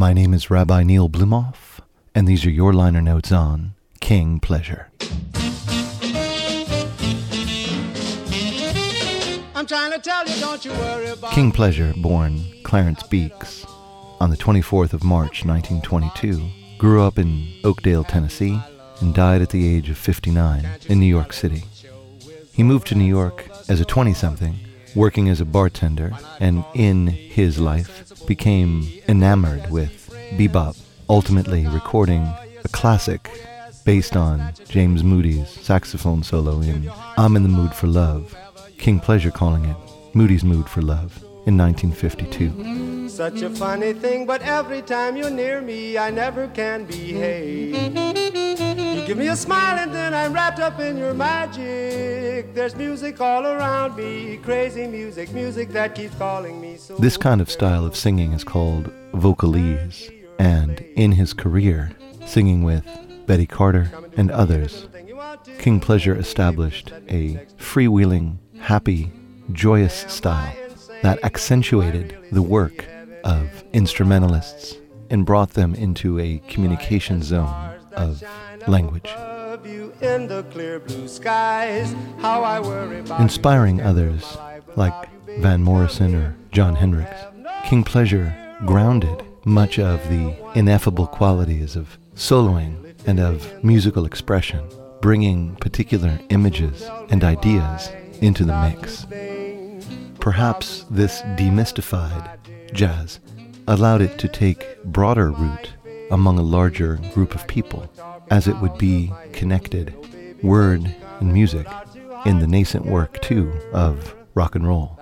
My name is Rabbi Neil Blumofe, and these are your liner notes on King Pleasure. I'm trying to tell you, don't you worry about King Pleasure, born Clarence Beeks on the 24th of March 1922, grew up in Oakdale, Tennessee, and died at the age of 59 in New York City. He moved to New York as a 20 something, working as a bartender, and in his life became enamored with bebop, ultimately recording a classic based on James Moody's saxophone solo in I'm in the Mood for Love, King Pleasure calling it Moody's Mood for Love in 1952. such a funny thing, but every time you're near me, I never can behave. Give me a smile and then I'm wrapped up in your magic. There's music all around me, crazy music, music that keeps calling me so. This kind of style of singing is called vocalese, and in his career, singing with Betty Carter and others, King Pleasure established a freewheeling, happy, joyous style that accentuated the work of instrumentalists and brought them into a communication zone of language, Love you in the clear blue skies. How I worry about inspiring others like Van Morrison or Jon Hendricks. King Pleasure grounded much of the ineffable qualities of soloing and of musical expression, bringing particular images and ideas into the mix. Perhaps this demystified jazz allowed it to take broader root among a larger group of people, as it would be connected, word and music, in the nascent work, too, of rock and roll.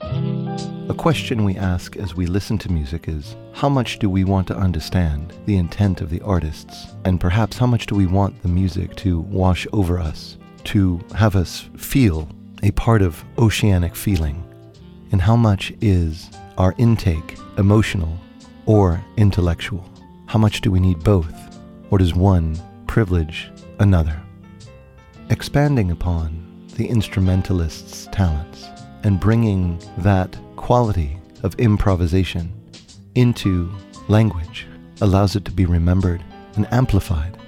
A question we ask as we listen to music is how much do we want to understand the intent of the artists? And perhaps how much do we want the music to wash over us, to have us feel a part of oceanic feeling? And how much is our intake emotional or intellectual? How much do we need both? Or does one privilege another? Expanding upon the instrumentalist's talents and bringing that quality of improvisation into language allows it to be remembered and amplified.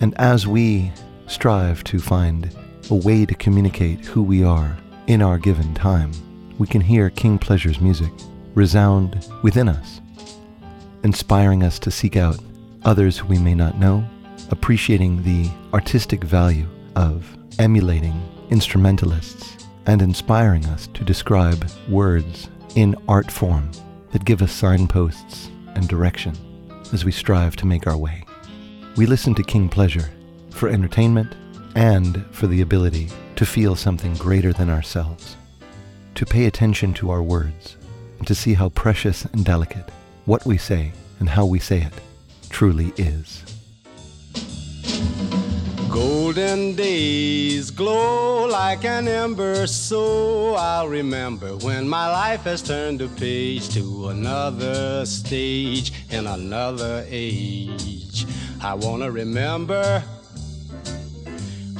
And as we strive to find a way to communicate who we are in our given time, we can hear King Pleasure's music resound within us, inspiring us to seek out others who we may not know, appreciating the artistic value of emulating instrumentalists, and inspiring us to describe words in art form that give us signposts and direction as we strive to make our way. We listen to King Pleasure for entertainment and for the ability to feel something greater than ourselves, to pay attention to our words, and to see how precious and delicate what we say and how we say it truly is. Golden days glow like an ember, so I'll remember when my life has turned a page to another stage in another age. I wanna remember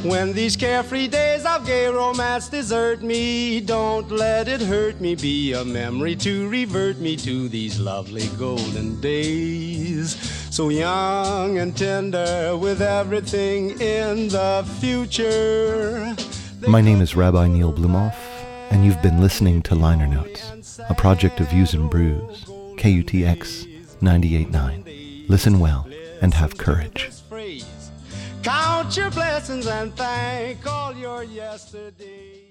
when these carefree days of gay romance desert me. Don't let it hurt me, be a memory to revert me to these lovely golden days. So young and tender with everything in the future. My name is Rabbi Neil Blumofe, and you've been listening to Liner Notes, a project of Views and Brews, KUTX 98.9. Listen well and have courage. Count your blessings and thank all your yesterdays.